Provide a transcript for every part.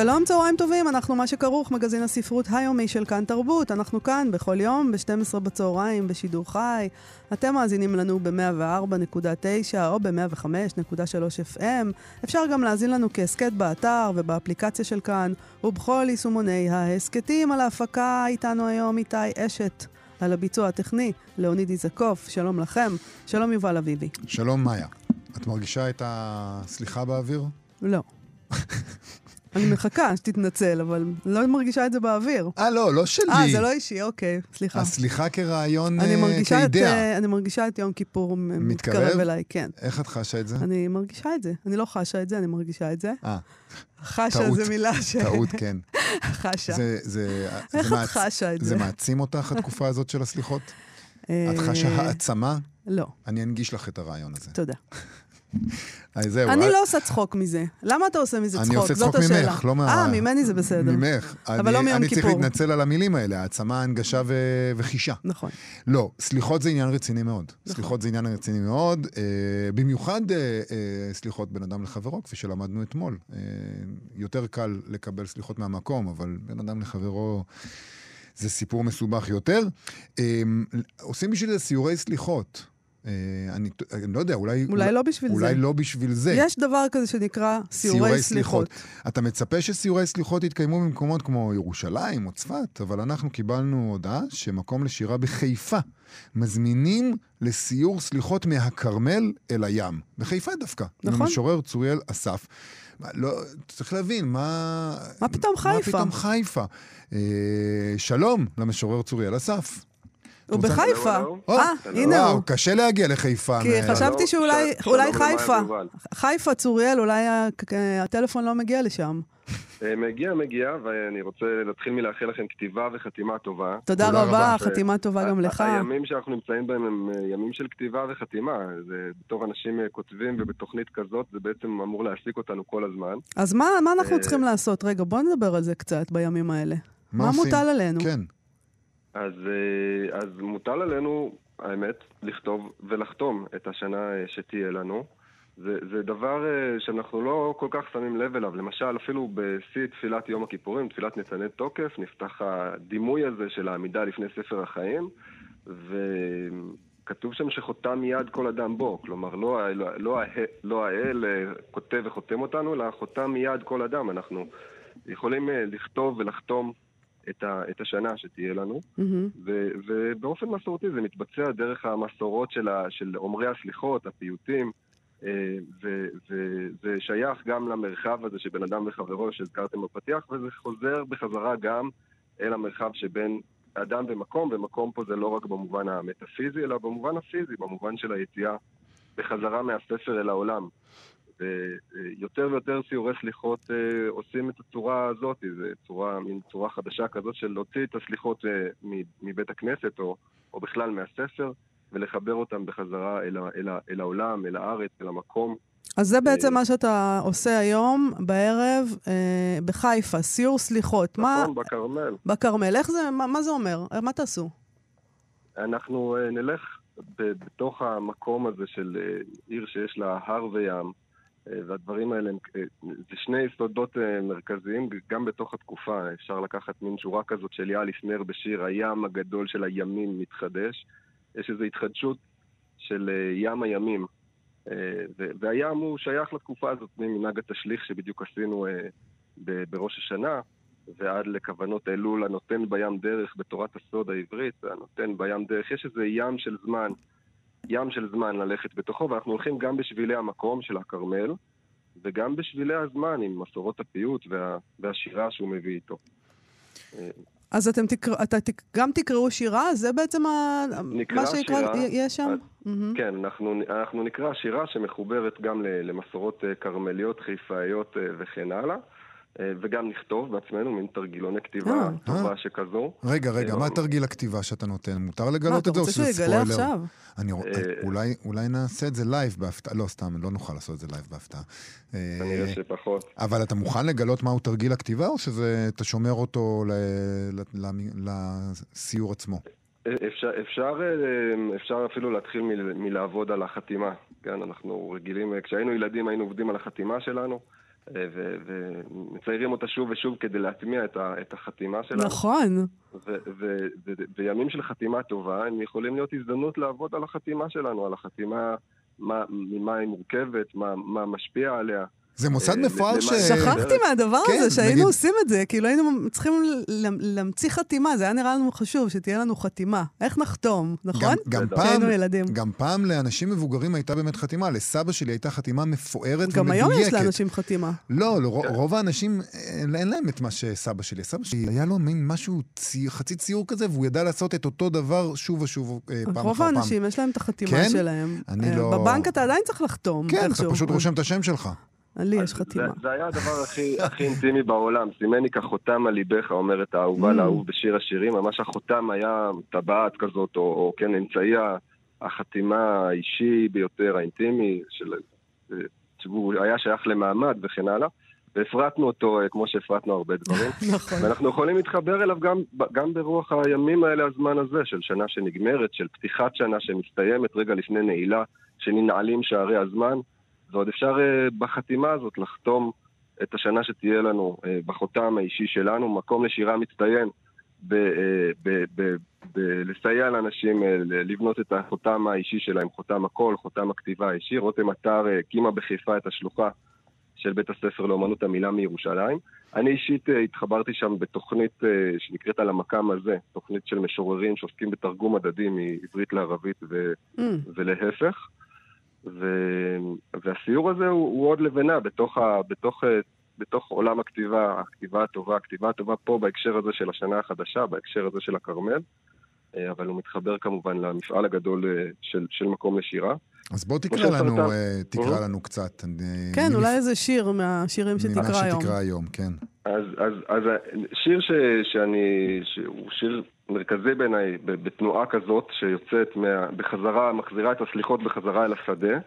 שלום, צהריים טובים, אנחנו מה שכרוך, מגזין הספרות היומי של כאן תרבות. אנחנו כאן בכל יום, ב-12 בצהריים, בשידור חי. אתם מאזינים לנו ב-104.9 או ב-105.3 FM. אפשר גם להאזין לנו כהסכת באתר ובאפליקציה של כאן, ובכל יישומוני ההסכתים. על ההפקה איתנו היום איתי אשת. על הביצוע הטכני, לאוניד איזקוף, שלום לכם. שלום יובל אביבי. שלום מאיה. את מרגישה את הסליחה באוויר? לא. אני מחכה שתתנצל, אבל לא מרגישה את זה באוויר. אה, לא, לא שלי. אה, זה לא אישי, אוקיי, סליחה. הסליחה כרעיון אה, כאידאה. אה, אני מרגישה את יום כיפור מתקרב? אליי, כן. איך את חשה את זה? אני מרגישה את זה. אני לא חשה את זה, אני מרגישה את זה. אה, חשה. זה מילה ש... טעות, כן. חשה. זה, איך את חשה את זה זה? מעצים אותך, התקופה הזאת של הסליחות? אה, את חשה העצמה? לא, אני אנגיש לך את הרעיון הזה. תודה. זהו. אני אה, לא עושה צחוק מזה. למה אתה עושה מזה צחוק? אני עושה צחוק. ממך, לא מה... אה, ממני זה בסדר. ממך. אבל לא מיום אני צריך כיפור. להתנצל על המילים האלה, העצמה, הנגשה. וחישה. נכון. לא, סליחות זה עניין רציני מאוד. נכון. סליחות זה עניין רציני מאוד, אה, במיוחד אה, סליחות בין אדם לחברו, כפי שלמדנו אתמול. יותר קל לקבל סליחות מהמקום, אבל בין אדם לחברו זה סיפור מסובך יותר. עושים בשביל זה סיורי סליחות. אה, אני, אני לא יודע, אולי... אולי לא בשביל אולי זה. לא בשביל זה. יש דבר כזה שנקרא סיורי סליחות. אתה מצפה שסיורי סליחות יתקיימו במקומות כמו ירושלים או צפת, אבל אנחנו קיבלנו הודעה שמקום לשירה בחיפה מזמינים לסיור סליחות מהכרמל אל הים. בחיפה דווקא. נכון. המשורר צוריאל אסף. לא, צריך להבין, מה... מה פתאום חיפה? מה פתאום חיפה? אה, שלום למשורר צוריאל אסף. הוא בחיפה. הלו, או, אה, הנה וואו, הוא. קשה להגיע לחיפה. כי חשבתי שאולי חיפה. חיפה, צוריאל, אולי הטלפון לא מגיע לשם. אה, מגיע, מגיע, ואני רוצה להתחיל מלאחל לכם כתיבה וחתימה טובה. תודה רבה. חתימה טובה גם לך. הימים שאנחנו נמצאים בהם הם אה, ימים של כתיבה וחתימה. זה בתור אנשים אה, כותבים ובתוכנית כזאת, זה בעצם אמור להעסיק אותנו כל הזמן. אז מה מה אנחנו אה, צריכים לעשות? רגע, בוא נדבר על זה קצת בימים האלה. מה? מוטל עלינו? כן. אז, אה, אז מוטל עלינו, האמת, לכתוב ולחתום את השנה אה, שתהיה לנו. זה, זה דבר אה, שאנחנו לא כל כך שמים לב אליו. למשל, אפילו בשיא תפילת יום הכיפורים, תפילת ניצני תוקף, נפתח הדימוי הזה של העמידה לפני ספר החיים, וכתוב שם שחותם מיד כל אדם בו. כלומר, לא, לא, לא, לא האל כותב וחותם אותנו, אלא חותם מיד כל אדם. אנחנו יכולים לכתוב ולחתום את, ה, את השנה שתהיה לנו. מהמם. ו- ובאופן מסורתי זה מתבצע דרך המסורות של, ה- של אומרי הסליחות, הפיוטים, אה, וזה שייך גם למרחב הזה שבין אדם וחברו שהזכרתם בפתיח, וזה חוזר בחזרה גם אל המרחב שבין אדם ומקום, ומקום פה זה לא רק במובן המטאפיזי, אלא במובן הפיזי, במובן של היציאה בחזרה מהספר אל העולם. ויותר ויותר סיורי סליחות אה, עושים את הצורה הזאת, זו צורה, מין צורה חדשה כזאת של להוציא את הסליחות אה, מבית הכנסת או, או בכלל מהספר ולחבר אותם בחזרה אל, ה- אל, ה- אל העולם, אל הארץ, אל המקום. אז זה בעצם אה, מה שאתה עושה היום, בערב, אה, בחיפה, סיור סליחות. מה... נכון, בכרמל. בכרמל. איך זה, מה מה זה אומר? מה תעשו? אנחנו אה, נלך בתוך המקום הזה של עיר שיש לה הר וים, והדברים האלה אה, זה שני יסודות אה, מרכזיים, גם בתוך התקופה. אפשר לקחת מין שורה כזאת של יאליס נר בשיר, הים הגדול של הימים מתחדש. יש איזו התחדשות של אה, ים הימים. אה, והים הוא שייך לתקופה הזאת, ממנהג התשליך שבדיוק עשינו אה, בראש השנה. ועד לכוונות אלול הנותן בים דרך בתורת הסוד העברית, הנותן בים דרך. יש איזה ים של זמן, ים של זמן ללכת בתוכו, ואנחנו הולכים גם בשבילי המקום של הכרמל, וגם בשבילי הזמן עם מסורות הפיוט וה, והשירה שהוא מביא איתו. אה, אז אתם תקרא, אתה תק, גם תקראו שירה? זה בעצם ה... מה שיקרא, שירה. יש שם? אז- מהמם. כן, אנחנו, אנחנו נקרא שירה שמחוברת גם למסורות אה, כרמליות, חיפאיות אה, וכן הלאה. אה, וגם נכתוב בעצמנו, מין תרגילוני כתיבה אה. טובה אה. שכזו. רגע, רגע, מה תרגיל הכתיבה שאתה נותן? מותר מה, לגלות אתה את זה או רוצה שזה שהוא יגלה ספוילר? עכשיו? אני רוא- אה, אולי- נעשה את זה live בהפתעה, לא, סתם, לא נוכל לעשות את זה live בהפתעה. אה, כנראה שפחות. אבל אתה מוכן לגלות מהו תרגיל הכתיבה, או שאתה שומר אותו לשיעור עצמו? אפשר, אפשר, אפשר אפילו להתחיל מל- מלעבוד על החתימה. כן, אנחנו רגילים, כשהיינו ילדים היינו עובדים על החתימה שלנו, ומציירים אותה שוב ושוב כדי להטמיע את, ה- את החתימה שלנו. נכון. ו- ו- ו- וימים של חתימה טובה, הם יכולים להיות הזדמנות לעבוד על החתימה שלנו, על החתימה, מה, ממה היא מורכבת, מה, מה משפיע עליה. זה מוסד אה, מפואר ש... שכחתי מהדבר כן, הזה, שהיינו נגיד- עושים את זה. כאילו היינו צריכים להמציא חתימה, זה היה נראה לנו חשוב, שתהיה לנו חתימה. איך נחתום, נכון? גם, גם. פעם, כשהיינו ילדים. גם פעם לאנשים מבוגרים הייתה באמת חתימה. לסבא שלי הייתה חתימה מפוארת גם ומדויקת. היום יש לאנשים חתימה. לא, לרוב, רוב האנשים, אין, אין להם את מה שסבא שלי. סבא שלי היה לו מין משהו, צי, חצי ציור כזה, והוא ידע לעשות את אותו דבר שוב ושוב אה, פעם אחר רוב פעם. האנשים יש להם את החתימה כן? שלהם. אני אה, לא- בבנק אתה עדיין צריך לחתום. כן, אתה. פשוט רושם את השם שלך. לי יש חתימה. זה, זה היה הדבר הכי, הכי אינטימי בעולם. סימני כחותם על ליבך, אומרת האהובה Mm. לאהוב בשיר השירים. ממש החותם היה טבעת כזאת, או, או כן, אמצעי החתימה האישי ביותר, האינטימי, של, שהוא היה שייך למעמד וכן הלאה. והפרטנו אותו אה, כמו שהפרטנו הרבה דברים. נכון. ואנחנו יכולים להתחבר אליו גם, גם ברוח הימים האלה, הזמן הזה, של שנה שנגמרת, של פתיחת שנה שמסתיימת רגע לפני נעילה, שננעלים שערי הזמן, ועוד אפשר אה, בחתימה הזאת לחתום את השנה שתהיה לנו אה, בחותם האישי שלנו, מקום לשירה מצטיין, אה, לסייע לאנשים לבנות את החותם האישי שלהם, חותם הקול, חותם הכתיבה האישי. רותם אה, הקימה בחיפה את השלוחה של בית הספר לאמנות המילה מירושלים. אני אישית התחברתי שם בתוכנית שנקראת על המקם הזה, תוכנית של משוררים שעוסקים בתרגום הדדי מעברית לערבית ו... Mm, ולהפך. ו... והסיור הזה הוא, הוא עוד לבנה בתוך, ה... בתוך, אה, בתוך עולם הכתיבה, הכתיבה הטובה, הכתיבה הטובה פה בהקשר הזה של השנה החדשה, בהקשר הזה של הכרמל, אה, אבל הוא מתחבר כמובן למפעל הגדול אה, של, של מקום לשירה. אז בוא תקרא לנו. אה, תקרא. לנו קצת. אה, כן, אולי איזה שיר מהשירים שתקרא ממה היום. שתקרא היום, כן. אז, אז, אז שיר ש, שאני, שהוא שיר מרכזי בעיניי ב- בתנועה כזאת שיוצאת מה, בחזרה, מחזירה את הסליחות בחזרה אל השדה,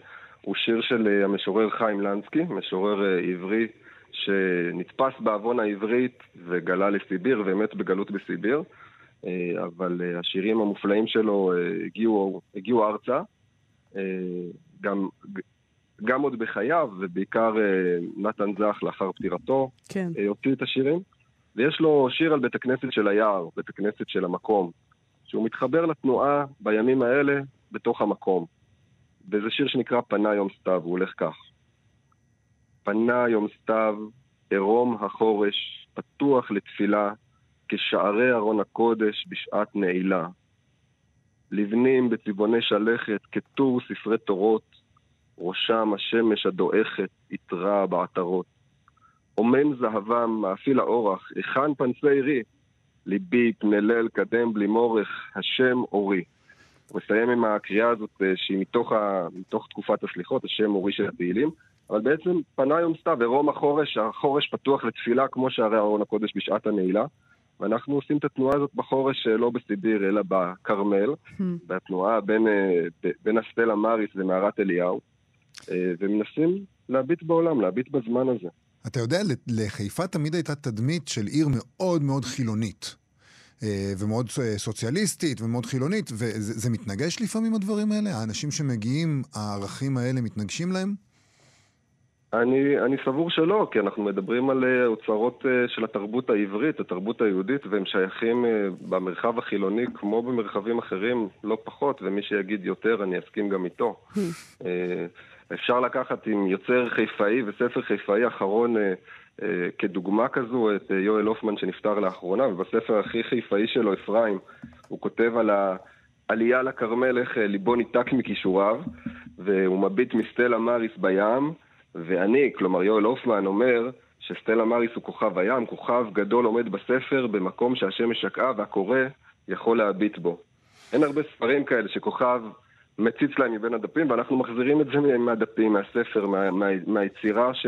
הוא שיר של אה, המשורר חיים לנסקי, משורר אה, עברי שנתפס בעוון העברית וגלה לסיביר ומת בגלות בסיביר, אה, אבל אה, השירים המופלאים שלו אה, הגיעו, הגיעו ארצה, אה, גם, גם עוד בחייו, ובעיקר אה, נתן זך לאחר פטירתו. כן. אה, הוציא את השירים, ויש לו שיר על בית הכנסת של היער, בית הכנסת של המקום, שהוא מתחבר לתנועה בימים האלה בתוך המקום. וזה שיר שנקרא פנה יום סתיו, הוא הולך כך: פנה יום סתיו, עירום החורש, פתוח לתפילה, כשערי ארון הקודש בשעת נעילה. לבנים בצבעוני שלכת, כטור ספרי תורות, ראשם השמש הדועכת, יתרה בעטרות. אומן זהבם, מאפיל האורח, היכן פנסי עירי? ליבי פנה ליל קדם בלי מורך, השם אורי. הוא מסיים עם הקריאה הזאת אה, שהיא מתוך, ה... מתוך תקופת הסליחות, השם אורי של התהילים, אבל בעצם פנה יום סתיו, עירום החורש, החורש פתוח לתפילה כמו שערי ארון הקודש בשעת הנעילה, ואנחנו עושים את התנועה הזאת בחורש אה, לא בסיביר אלא בכרמל, Hmm. בתנועה בין, אה, בין אסטלה מריס ומערת אליהו, אה, ומנסים להביט בעולם, להביט בזמן הזה. אתה יודע, לחיפה תמיד הייתה תדמית של עיר מאוד מאוד חילונית. ומאוד סוציאליסטית ומאוד חילונית, וזה זה מתנגש לפעמים הדברים האלה? האנשים שמגיעים, הערכים האלה מתנגשים להם? אני, אני סבור שלא, כי אנחנו מדברים על אה, אוצרות אה, של התרבות העברית, התרבות היהודית, והם שייכים אה, במרחב החילוני כמו במרחבים אחרים, לא פחות, ומי שיגיד יותר, אני אסכים גם איתו. אפשר לקחת עם יוצר חיפאי וספר חיפאי אחרון כדוגמה כזו את יואל הופמן שנפטר לאחרונה, ובספר הכי חיפאי שלו, אפרים, הוא כותב על העלייה לכרמל, איך ליבו ניתק מכישוריו, והוא מביט מסטלה מריס בים, ואני, כלומר יואל הופמן, אומר שסטלה מריס הוא כוכב הים, כוכב גדול עומד בספר במקום שהשמש שקעה והקורא יכול להביט בו. אין הרבה ספרים כאלה שכוכב מציץ להם מבין הדפים, ואנחנו מחזירים את זה מה- מהדפים, מהספר, מה, מה, מהיצירה ש,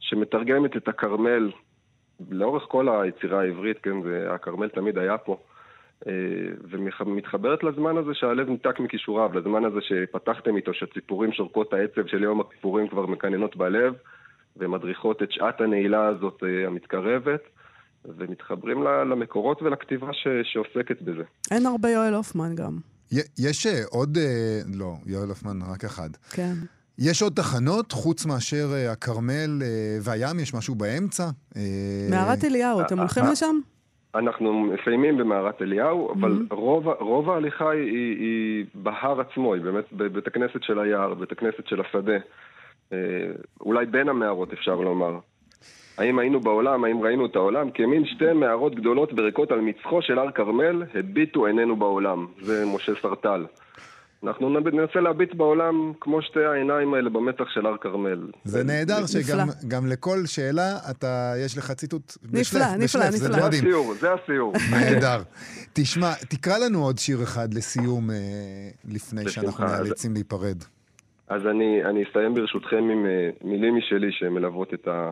שמתרגמת את הכרמל לאורך כל היצירה העברית, כן, הכרמל תמיד היה פה. אה, ומתחברת לזמן הזה שהלב ניתק מכישוריו, לזמן הזה שפתחתם איתו, שציפורים שורקות העצב של יום הכיפורים כבר מקננות בלב, ומדריכות את שעת הנעילה הזאת אה, המתקרבת, ומתחברים למקורות ולכתיבה ש, שעוסקת בזה. אין הרבה יואל הופמן גם. יש אה, עוד, לא, יואל הופמן רק אחד. כן. יש עוד תחנות חוץ מאשר הכרמל והים? יש משהו באמצע? מערת אליהו, אתם הולכים לשם? אנחנו מסיימים במערת אליהו, אבל mm-hmm. רוב, רוב ההליכה היא, היא, היא בהר עצמו, היא באמת בבית הכנסת של היער, בית הכנסת של השדה. אה, אולי בין המערות אפשר לומר. האם היינו בעולם, האם ראינו את העולם? כמין שתי מערות גדולות בריקות על מצחו של הר כרמל, הביטו עינינו בעולם. זה משה סרטל. אנחנו ננסה להביט בעולם כמו שתי העיניים האלה במצח של הר כרמל. זה נהדר שגם לכל שאלה אתה, יש לך ציטוט נפלא, נפלא, נפלא. זה הסיור, זה הסיור. נהדר. תשמע, תקרא לנו עוד שיר אחד לסיום, אה, לפני שאנחנו נאלצים להיפרד. אז אני, אני אסיים ברשותכם עם אה, מילים משלי שמלוות את, ה,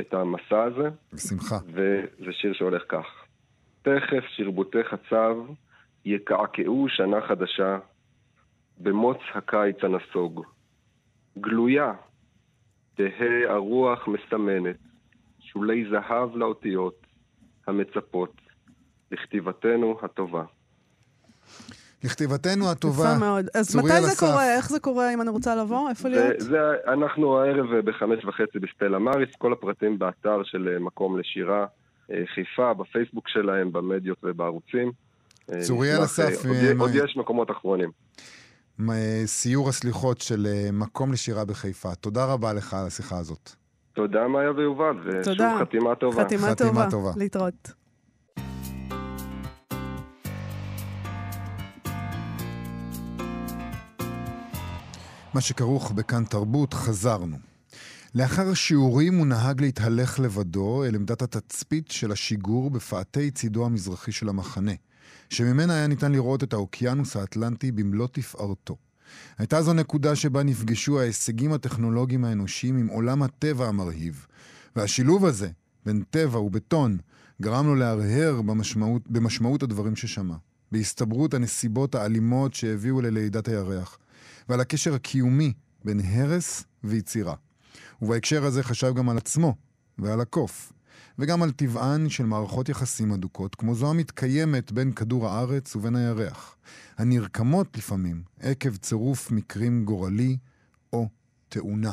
את המסע הזה. בשמחה. וזה שיר שהולך כך: תכף שרבותי חצב יקעקעו שנה חדשה במוץ הקיץ הנסוג. גלויה תהא הרוח מסמנת, שולי זהב לאותיות המצפות לכתיבתנו הטובה. לכתיבתנו הטובה. יפה מאוד. אז מתי זה קורה? איך זה קורה אם אני רוצה לבוא? איפה להיות? זה, אנחנו הערב בחמש וחצי בסטלה מריס, כל הפרטים באתר של אה, מקום לשירה אה, חיפה, בפייסבוק שלהם, במדיות ובערוצים. אה, צוריאל אסף... עוד, עוד יש מקומות אחרונים. סיור הסליחות של אה, מקום לשירה בחיפה. תודה רבה לך על השיחה הזאת. תודה, מאיה ויובל, ושוב חתימה טובה. חתימה, חתימה טובה. טובה. להתראות. מה שכרוך בכאן תרבות, חזרנו. לאחר השיעורים הוא נהג להתהלך לבדו אל עמדת התצפית של השיגור בפאתי צידו המזרחי של המחנה. שממנה היה ניתן לראות את האוקיינוס האטלנטי במלוא תפארתו. הייתה זו נקודה שבה נפגשו ההישגים הטכנולוגיים האנושיים עם עולם הטבע המרהיב. והשילוב הזה, בין טבע ובטון, גרם לו להרהר במשמעות, במשמעות הדברים ששמע, בהסתברות הנסיבות האלימות שהביאו ללידת הירח, ועל הקשר הקיומי בין הרס ויצירה. ובהקשר הזה חשב גם על עצמו ועל הקוף. וגם על טבען של מערכות יחסים הדוקות, כמו זו המתקיימת בין כדור הארץ ובין הירח, הנרקמות לפעמים עקב צירוף מקרים גורלי או תאונה.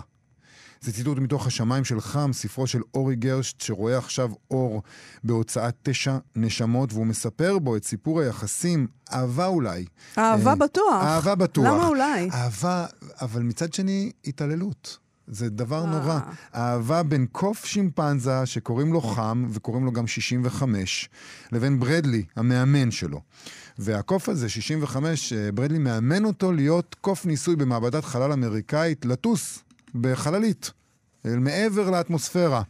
זה ציטוט מתוך השמיים של חם, ספרו של אורי גרשט, שרואה עכשיו אור בהוצאת תשע נשמות, והוא מספר בו את סיפור היחסים, אהבה אולי. אהבה אה, בטוח. אהבה בטוח. למה אולי? אהבה, אבל מצד שני, התעללות. זה דבר נורא. אהבה בין קוף שימפנזה, שקוראים לו חם, וקוראים לו גם 65, לבין ברדלי, המאמן שלו. והקוף הזה, 65, אה, ברדלי מאמן אותו להיות קוף ניסוי במעבדת חלל אמריקאית, לטוס בחללית. אל מעבר לאטמוספירה.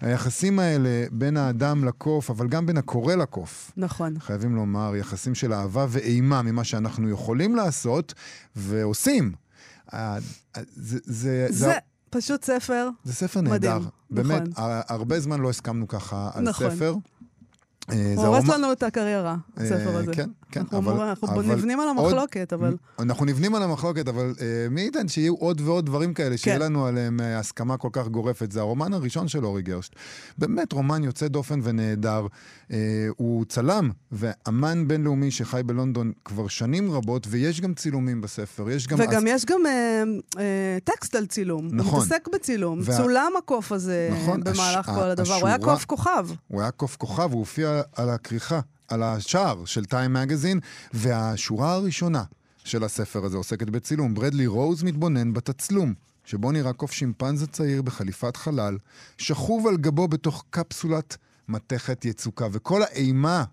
היחסים האלה בין האדם לקוף, אבל גם בין הקורא לקוף. נכון. חייבים לומר, יחסים של אהבה ואימה ממה שאנחנו יכולים לעשות ועושים. זה, זה, זה, זה, פשוט ספר זה ספר נהדר. באמת, נכון. הרבה זמן לא הסכמנו ככה על נכון. ספר. אה, הוא הורס לנו את הקריירה, הספר אה, הזה. כן, כן. אנחנו נבנים על המחלוקת, אבל... אנחנו נבנים על המחלוקת, אבל אה, מי ייתן שיהיו עוד ועוד דברים כאלה, שיהיה כן. לנו עליהם הסכמה כל כך גורפת. זה הרומן הראשון של אורי גרשט. באמת רומן יוצא דופן ונהדר. הוא צלם ואמן בינלאומי שחי בלונדון כבר שנים רבות, ויש גם צילומים בספר. יש גם... וגם יש גם טקסט על צילום. נכון. הוא מתעסק בצילום. צולם הקוף הזה נכון, במהלך כל הדבר. הוא היה קוף כוכב. הוא היה קוף כוכב, הוא הופיע על הכריכה, על השער של טיים מגזין, והשורה הראשונה של הספר הזה עוסקת בצילום. ברדלי רוז מתבונן בתצלום, שבו נראה קוף שימפנזה צעיר בחליפת חלל, שכוב על גבו בתוך קפסולת מתכת יצוקה, וכל האימה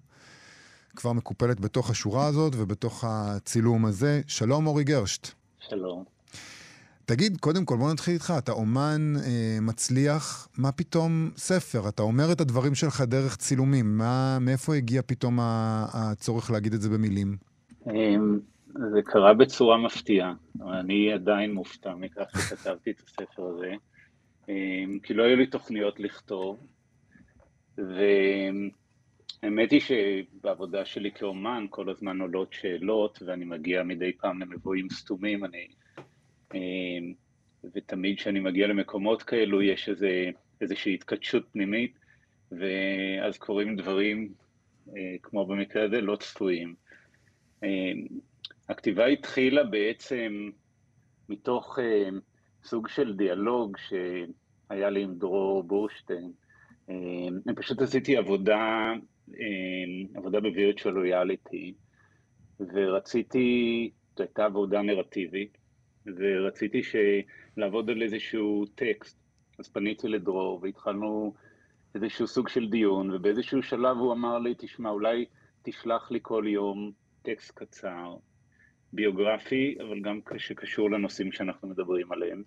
כבר מקופלת בתוך השורה הזאת ובתוך הצילום הזה. שלום, אורי גרשט. שלום. תגיד, קודם כל, בוא נתחיל איתך. אתה אומן אה, מצליח, מה פתאום ספר? אתה אומר את הדברים שלך דרך צילומים. מה, מאיפה הגיע פתאום הצורך להגיד את זה במילים? אמ, זה קרה בצורה מפתיעה. אני עדיין מופתע מכך שכתבתי את הספר הזה, אמ, כי לא היו לי תוכניות לכתוב. והאמת היא שבעבודה שלי כאומן כל הזמן עולות שאלות, ואני מגיע מדי פעם למבואים סתומים, אני... אה, ותמיד כשאני מגיע למקומות כאלו יש איזה, איזושהי התקדשות פנימית, ואז קורים דברים, אה, כמו במקרה הזה, לא צפויים. הכתיבה התחילה בעצם מתוך סוג של דיאלוג שהיה לי עם דרור בורשטיין. אני פשוט עשיתי עבודה, עבודה בווירטואל לויאליטי, ורציתי, זו הייתה עבודה נרטיבית, ורציתי לעבוד על איזשהו טקסט. אז פניתי לדרור והתחלנו איזשהו סוג של דיון, ובאיזשהו שלב הוא אמר לי, תשמע, אולי תשלח לי כל יום טקסט קצר, ביוגרפי, אבל גם שקשור לנושאים שאנחנו מדברים עליהם.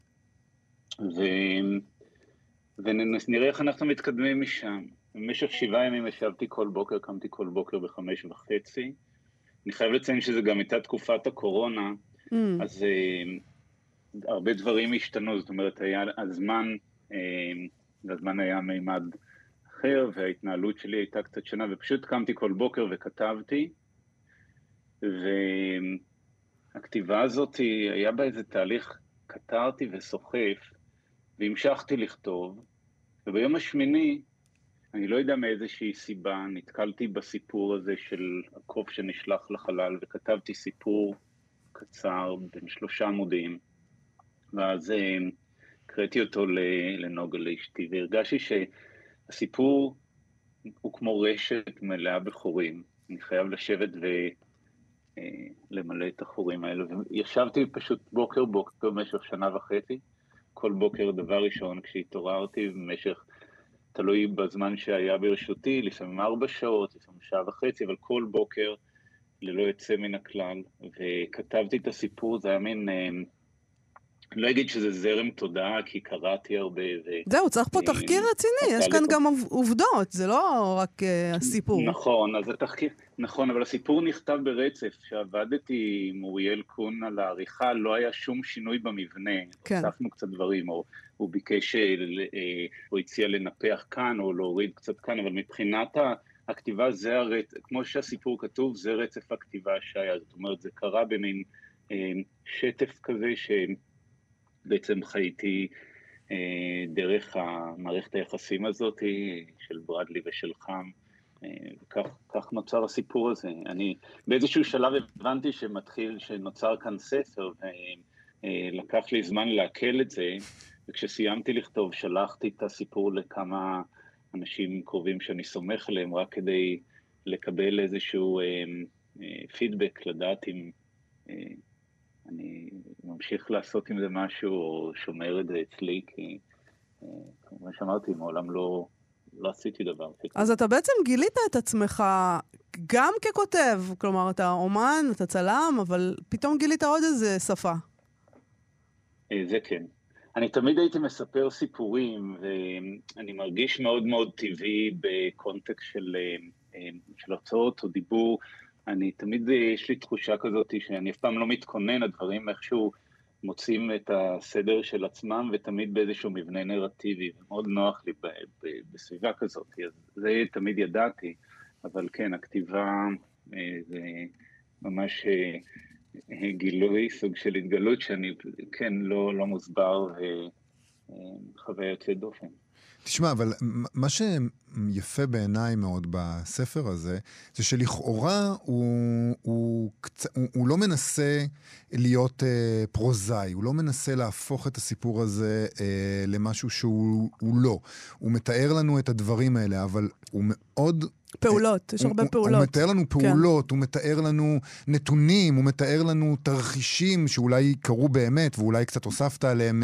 ו... ונראה איך אנחנו מתקדמים משם. במשך שבעה ימים ישבתי כל בוקר, קמתי כל בוקר בחמש וחצי. אני חייב לציין שזה גם הייתה תקופת הקורונה, mm. אז uh, הרבה דברים השתנו, זאת אומרת, היה הזמן, uh, הזמן היה מימד אחר, וההתנהלות שלי הייתה קצת שונה, ופשוט קמתי כל בוקר וכתבתי, והכתיבה הזאת, היה בה איזה תהליך, קטרתי וסוחף, והמשכתי לכתוב, וביום השמיני, אני לא יודע מאיזושהי סיבה, נתקלתי בסיפור הזה של הקוף שנשלח לחלל, וכתבתי סיפור קצר בין שלושה עמודים, ואז אה, הקראתי אותו לנוגה לאשתי, והרגשתי שהסיפור הוא כמו רשת מלאה בחורים. אני חייב לשבת ולמלא אה, את החורים האלו. וישבתי פשוט בוקר בוקר במשך שנה וחצי, כל בוקר, דבר ראשון, כשהתעוררתי במשך, תלוי בזמן שהיה ברשותי, לפעמים ארבע שעות, לפעמים שעה וחצי, אבל כל בוקר, ללא יוצא מן הכלל, וכתבתי את הסיפור, זה היה מין... אה, אני לא אגיד שזה זרם תודעה, כי קראתי הרבה. ו... זהו, צריך פה תחקיר רציני, יש כאן גם עובדות, זה לא רק uh, הסיפור. נכון, אז התחקיר, נכון, אבל הסיפור נכתב ברצף. כשעבדתי עם אוריאל קון על העריכה, לא היה שום שינוי במבנה. כן. הוספנו קצת דברים, או הוא ביקש, אה, הוא הציע לנפח כאן, או להוריד קצת כאן, אבל מבחינת הכתיבה, זה הרצף, כמו שהסיפור כתוב, זה רצף הכתיבה שהיה. זאת אומרת, זה קרה במין אה, שטף כזה, ש... בעצם חייתי אה, דרך המערכת היחסים הזאת של ברדלי ושל חם, אה, וכך נוצר הסיפור הזה. אני באיזשהו שלב הבנתי שמתחיל, שנוצר כאן ספר, ולקח אה, לי זמן לעכל את זה, וכשסיימתי לכתוב שלחתי את הסיפור לכמה אנשים קרובים שאני סומך עליהם, רק כדי לקבל איזשהו אה, אה, פידבק, לדעת אם... אה, אני ממשיך לעשות עם זה משהו, או שומר את זה אצלי, כי אה, כמו שאמרתי, מעולם לא, לא עשיתי דבר. אז אתה בעצם גילית את עצמך גם ככותב, כלומר, אתה אומן, אתה צלם, אבל פתאום גילית עוד איזה שפה. אה, זה כן. אני תמיד הייתי מספר סיפורים, ואני מרגיש מאוד מאוד טבעי בקונטקסט של, של הרצאות או דיבור. אני תמיד, יש לי תחושה כזאת שאני אף פעם לא מתכונן, הדברים איכשהו מוצאים את הסדר של עצמם ותמיד באיזשהו מבנה נרטיבי, ומאוד נוח לי ב, ב, בסביבה כזאת, אז זה תמיד ידעתי, אבל כן, הכתיבה אה, זה ממש אה, גילוי, סוג של התגלות שאני, כן, לא, לא מוסבר וחוויה יוצאת דופן. תשמע, אבל מה שיפה בעיניי מאוד בספר הזה, זה שלכאורה הוא, הוא, הוא, הוא לא מנסה להיות אה, פרוזאי, הוא לא מנסה להפוך את הסיפור הזה אה, למשהו שהוא לא. הוא מתאר לנו את הדברים האלה, אבל הוא מאוד פעולות, יש הרבה פעולות. הוא מתאר לנו כן. פעולות, כן. הוא מתאר לנו נתונים, הוא מתאר לנו תרחישים שאולי קרו באמת, ואולי קצת הוספת עליהם,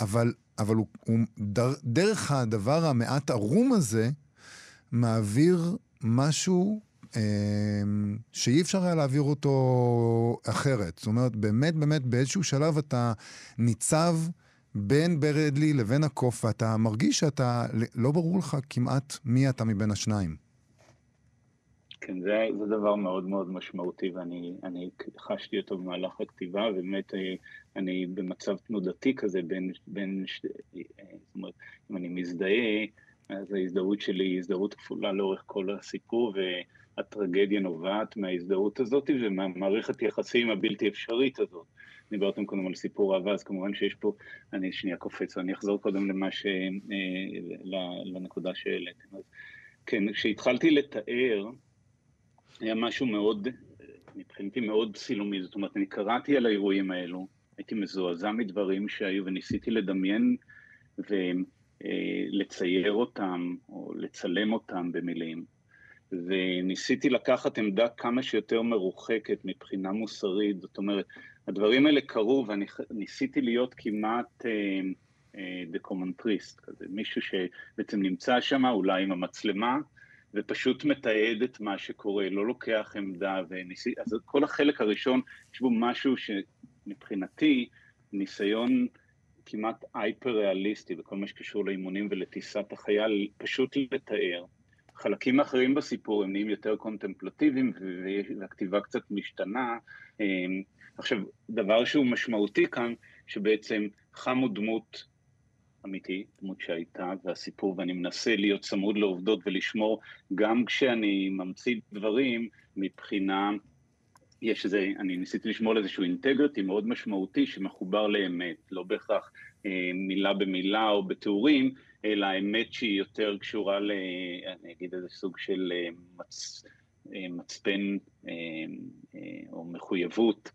אבל אבל הוא, הוא דר, דרך הדבר המעט ערום הזה, מעביר משהו אה, שאי אפשר היה להעביר אותו אחרת. זאת אומרת, באמת, באמת, באיזשהו שלב אתה ניצב בין ברדלי לבין הקוף, ואתה מרגיש שאתה, לא ברור לך כמעט מי אתה מבין השניים. כן, זה, זה דבר מאוד מאוד משמעותי ואני חשתי אותו במהלך הכתיבה, ובאמת אה, אני במצב תנודתי כזה בין, בין ש... אה, זאת אומרת, אם אני מזדהה, אז ההזדהות שלי היא הזדהות כפולה לאורך כל הסיפור, והטרגדיה נובעת מההזדהות הזאת ומהמערכת יחסים הבלתי אפשרית הזאת. דיברתם קודם על סיפור אהבה, אז כמובן שיש פה, אני שנייה קופץ, אני אחזור קודם למה ש... אה, לנקודה שהעליתם. אז כן, כשהתחלתי לתאר, היה משהו מאוד, מבחינתי מאוד צילומי, זאת אומרת, אני קראתי על האירועים האלו, הייתי מזועזע מדברים שהיו וניסיתי לדמיין ולצייר אותם או לצלם אותם במילים. וניסיתי לקחת עמדה כמה שיותר מרוחקת מבחינה מוסרית, זאת אומרת, הדברים האלה קרו ואני ניסיתי להיות כמעט דקומנטריסט, אה, כזה, מישהו שבעצם נמצא שם אולי עם המצלמה ופשוט מתעד את מה שקורה, לא לוקח עמדה וניסיתי, אז כל החלק הראשון יש בו משהו שמבחינתי ניסיון כמעט הייפר ריאליסטי בכל מה שקשור לאימונים ולטיסת החייל, פשוט לתאר. חלקים אחרים בסיפור הם נהיים יותר קונטמפלטיביים והכתיבה קצת משתנה. אמ, עכשיו, דבר שהוא משמעותי כאן, שבעצם חם הוא דמות אמיתי, דמות שהייתה, והסיפור, ואני מנסה להיות צמוד לעובדות ולשמור, גם כשאני ממציא דברים, מבחינה, יש איזה, אני ניסיתי לשמור על איזשהו אינטגריטי מאוד משמעותי שמחובר לאמת, לא בהכרח אה, מילה במילה או בתיאורים, אלא האמת שהיא יותר קשורה ל... אני אגיד איזה סוג של אה, מצ... אה, מצפן אה, או מחויבות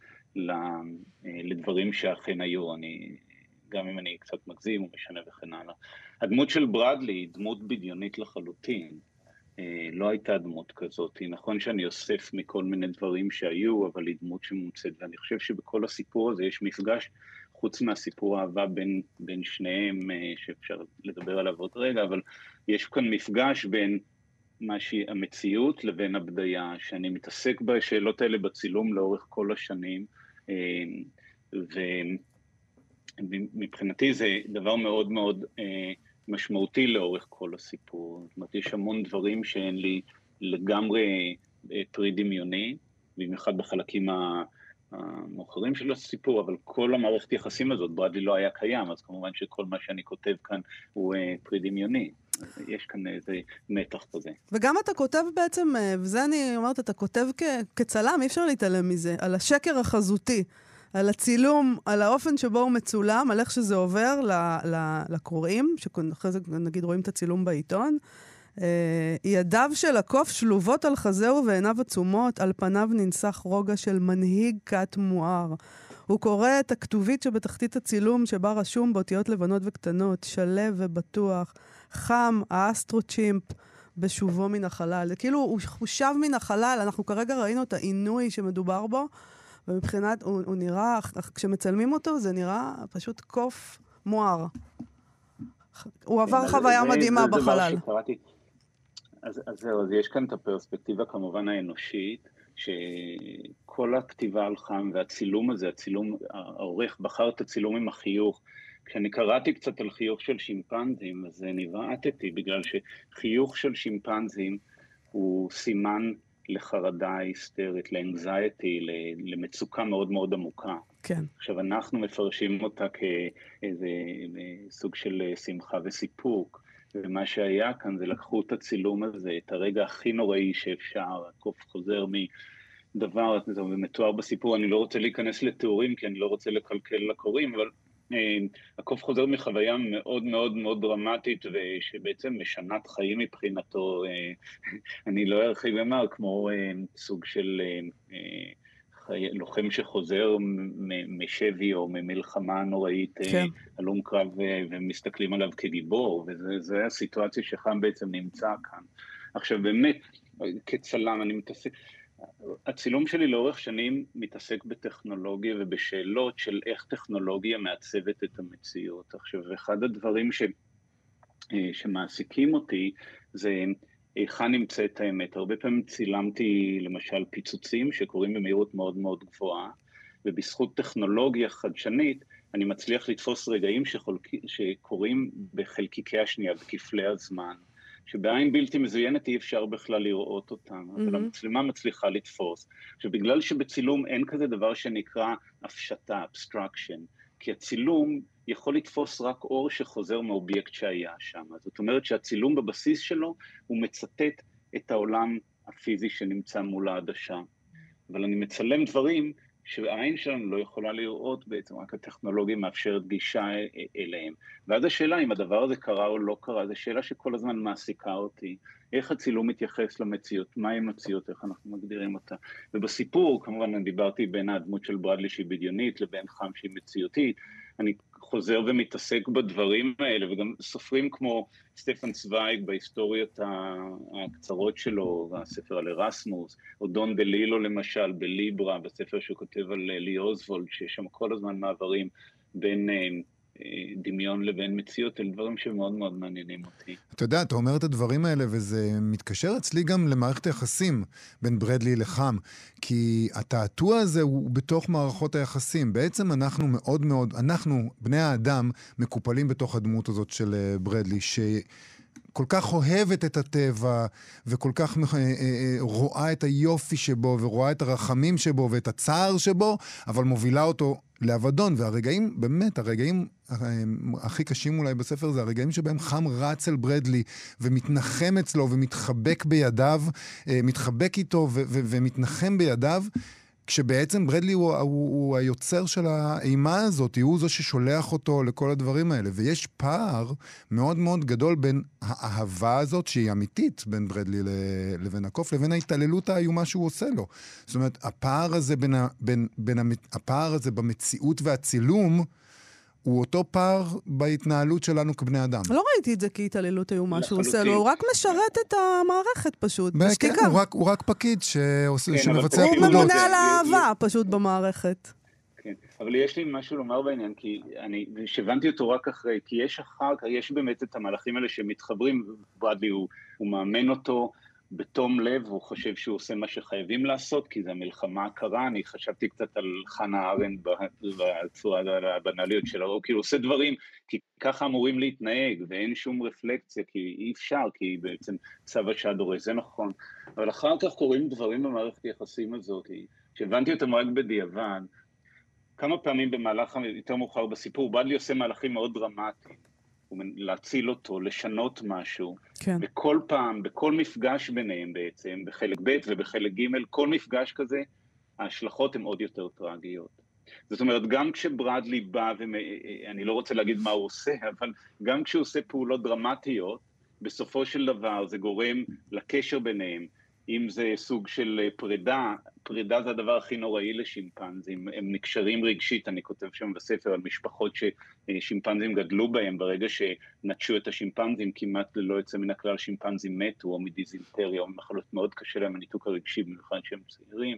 לדברים שאכן היו. אני, גם אם אני קצת מגזים או משנה וכן הלאה. הדמות של ברדלי היא דמות בדיונית לחלוטין. לא הייתה דמות כזאת. נכון שאני אוסף מכל מיני דברים שהיו, אבל היא דמות שמומצאת, ואני חושב שבכל הסיפור הזה יש מפגש חוץ מהסיפור האהבה בין, בין שניהם, אה, שאפשר לדבר עליו עוד רגע, אבל יש כאן מפגש בין מה שהיא המציאות לבין הבדיה, שאני מתעסק בשאלות האלה בצילום לאורך כל השנים, אה, ומבחינתי זה דבר מאוד מאוד אה, משמעותי לאורך כל הסיפור. זאת אומרת, יש המון דברים שאין לי לגמרי פרי דמיוני, במיוחד בחלקים ה... המאוחרים של הסיפור, אבל כל המערכת יחסים הזאת, ברדלי לא היה קיים, אז כמובן שכל מה שאני כותב כאן הוא אה, פרי דמיוני. יש כאן איזה מתח כזה. וגם אתה כותב בעצם, אה, וזה אני אומרת, אתה כותב כ- כצלם, אי אפשר להתעלם מזה, על השקר החזותי. על הצילום, על האופן שבו הוא מצולם, על איך שזה עובר ל- ל- לקוראים, שאחרי זה נגיד רואים את הצילום בעיתון, ידיו של הקוף שלובות על חזהו ועיניו עצומות, על פניו ננסח רוגע של מנהיג כת מואר. הוא קורא את הכתובית שבתחתית הצילום, שבה רשום באותיות לבנות וקטנות, שלו ובטוח, חם, האסטרו-צ'ימפ, בשובו מן החלל. זה כאילו, הוא, הוא שב מן החלל, אנחנו כרגע ראינו את העינוי שמדובר בו, ומבחינת, הוא, הוא נראה, כשמצלמים אותו, זה נראה פשוט קוף מואר. הוא עבר חוויה מדהימה בחלל. אז, אז זהו, אז יש כאן את הפרספקטיבה כמובן האנושית, שכל הכתיבה על חם והצילום הזה, הצילום, העורך בחר את הצילום עם החיוך. כשאני קראתי קצת על חיוך של שימפנזים, אז נבעטתי, בגלל שחיוך של שימפנזים הוא סימן לחרדה היסטרית, לאנזייטי, למצוקה מאוד מאוד עמוקה. כן. עכשיו, אנחנו מפרשים אותה כאיזה סוג של שמחה וסיפוק. ומה שהיה כאן זה לקחו את הצילום הזה, את הרגע הכי נוראי שאפשר, הקוף חוזר מדבר, זה מתואר בסיפור, אני לא רוצה להיכנס לתיאורים כי אני לא רוצה לקלקל לקוראים, אבל אה, הקוף חוזר מחוויה מאוד מאוד מאוד דרמטית ושבעצם משנת חיים מבחינתו, אה, אני לא ארחיב אמר, כמו אה, סוג של... לוחם שחוזר משבי או ממלחמה נוראית, אה, כן. הלום קרב אה, ומסתכלים עליו כגיבור, וזו הסיטואציה שחם בעצם נמצא כאן. עכשיו באמת, כצלם אני מתעסק, הצילום שלי לאורך שנים מתעסק בטכנולוגיה ובשאלות של איך טכנולוגיה מעצבת את המציאות. עכשיו, אחד הדברים ש, אה, שמעסיקים אותי זה היכן נמצאת האמת. הרבה פעמים צילמתי למשל פיצוצים שקורים במהירות מאוד מאוד גבוהה, ובזכות טכנולוגיה חדשנית אני מצליח לתפוס רגעים שחולק... שקורים בחלקיקי השנייה, בכפלי הזמן, שבעין בלתי מזוינת אי אפשר בכלל לראות אותם, mm-hmm. אבל המצלמה מצליחה לתפוס. עכשיו, בגלל שבצילום אין כזה דבר שנקרא הפשטה, abstraction, כי הצילום יכול לתפוס רק אור שחוזר מאובייקט שהיה שם. זאת אומרת שהצילום בבסיס שלו הוא מצטט את העולם הפיזי שנמצא מול העדשה. אבל אני מצלם דברים שהעין שלנו לא יכולה לראות בעצם, רק הטכנולוגיה מאפשרת גישה אליהם. ואז השאלה אם הדבר הזה קרה או לא קרה, זו שאלה שכל הזמן מעסיקה אותי. איך הצילום מתייחס למציאות, מהי המציאות, איך אנחנו מגדירים אותה. ובסיפור, כמובן, אני דיברתי בין הדמות של ברדלי שהיא בדיונית לבין חם שהיא מציאותית. אני חוזר ומתעסק בדברים האלה, וגם סופרים כמו סטפן צוויג בהיסטוריות הקצרות שלו, הספר על ארסמוס, או דון דלילו למשל בליברה, בספר שהוא כותב על לי אוזוולד, שיש שם כל הזמן מעברים בין אה, דמיון לבין מציאות, אלה דברים שמאוד מאוד מעניינים אותי. אתה יודע, אתה אומר את הדברים האלה, וזה מתקשר אצלי גם למערכת היחסים בין ברדלי לחם, כי התעתוע הזה הוא בתוך מערכות היחסים. בעצם אנחנו מאוד מאוד, אנחנו, בני האדם, מקופלים בתוך הדמות הזאת של אה, ברדלי, ש... כל כך אוהבת את הטבע, וכל כך אה, אה, אה, רואה את היופי שבו, ורואה את הרחמים שבו, ואת הצער שבו, אבל מובילה אותו לאבדון. והרגעים, באמת, הרגעים הכי קשים אולי בספר זה הרגעים שבהם חם רץ אל ברדלי, ומתנחם אצלו, ומתחבק בידיו, מתחבק איתו ומתנחם בידיו. כשבעצם ברדלי הוא, הוא, הוא היוצר של האימה הזאת, הוא זו ששולח אותו לכל הדברים האלה. ויש פער מאוד מאוד גדול בין האהבה הזאת, שהיא אמיתית, בין ברדלי לבין הקוף, לבין ההתעללות האיומה שהוא עושה לו. זאת אומרת, הפער הזה, בין, בין, בין הפער הזה במציאות והצילום, הוא אותו פער בהתנהלות שלנו כבני אדם. לא ראיתי את זה כהתעללות איומה שהוא עושה לו, הוא רק משרת את המערכת פשוט, בשתיקה. כן, הוא רק, הוא רק פקיד שעושה, כן, שמבצע פקודות. הוא ממונה על האהבה פשוט במערכת. כן, אבל יש לי משהו לומר בעניין, כי אני, שהבנתי אותו רק אחרי, כי יש אחר כך, יש באמת את המהלכים האלה שמתחברים, ברדלי הוא, הוא מאמן אותו, בתום לב, הוא חושב שהוא עושה מה שחייבים לעשות, כי זו המלחמה הקרה, אני חשבתי קצת על חנה ארן בצורה הבנאליות שלו, הוא כאילו עושה דברים, כי ככה אמורים להתנהג, ואין שום רפלקציה, כי אי אפשר, כי בעצם צו השעה דורש, זה נכון. אבל אחר כך קורים דברים במערכת היחסים הזאת, שהבנתי אותם רק בדיעבד, כמה פעמים במהלך יותר מאוחר בסיפור, בדלי עושה מהלכים מאוד דרמטיים. להציל אותו, לשנות משהו. כן. וכל פעם, בכל מפגש ביניהם בעצם, בחלק ב' ובחלק ג', כל מפגש כזה, ההשלכות הן עוד יותר טרגיות. זאת אומרת, גם כשברדלי בא, ואני לא רוצה להגיד מה הוא עושה, אבל גם כשהוא עושה פעולות דרמטיות, בסופו של דבר זה גורם לקשר ביניהם. אם זה סוג של אה, פרידה, פרידה זה הדבר הכי נוראי לשימפנזים, הם נקשרים רגשית, אני כותב שם בספר על משפחות ששימפנזים גדלו בהם, ברגע שנטשו את השימפנזים, כמעט ללא יוצא מן הכלל שימפנזים מתו, או מדיזינטריה, או ממחלות מאוד קשה להם, הניתוק הרגשי, במיוחד שהם צעירים,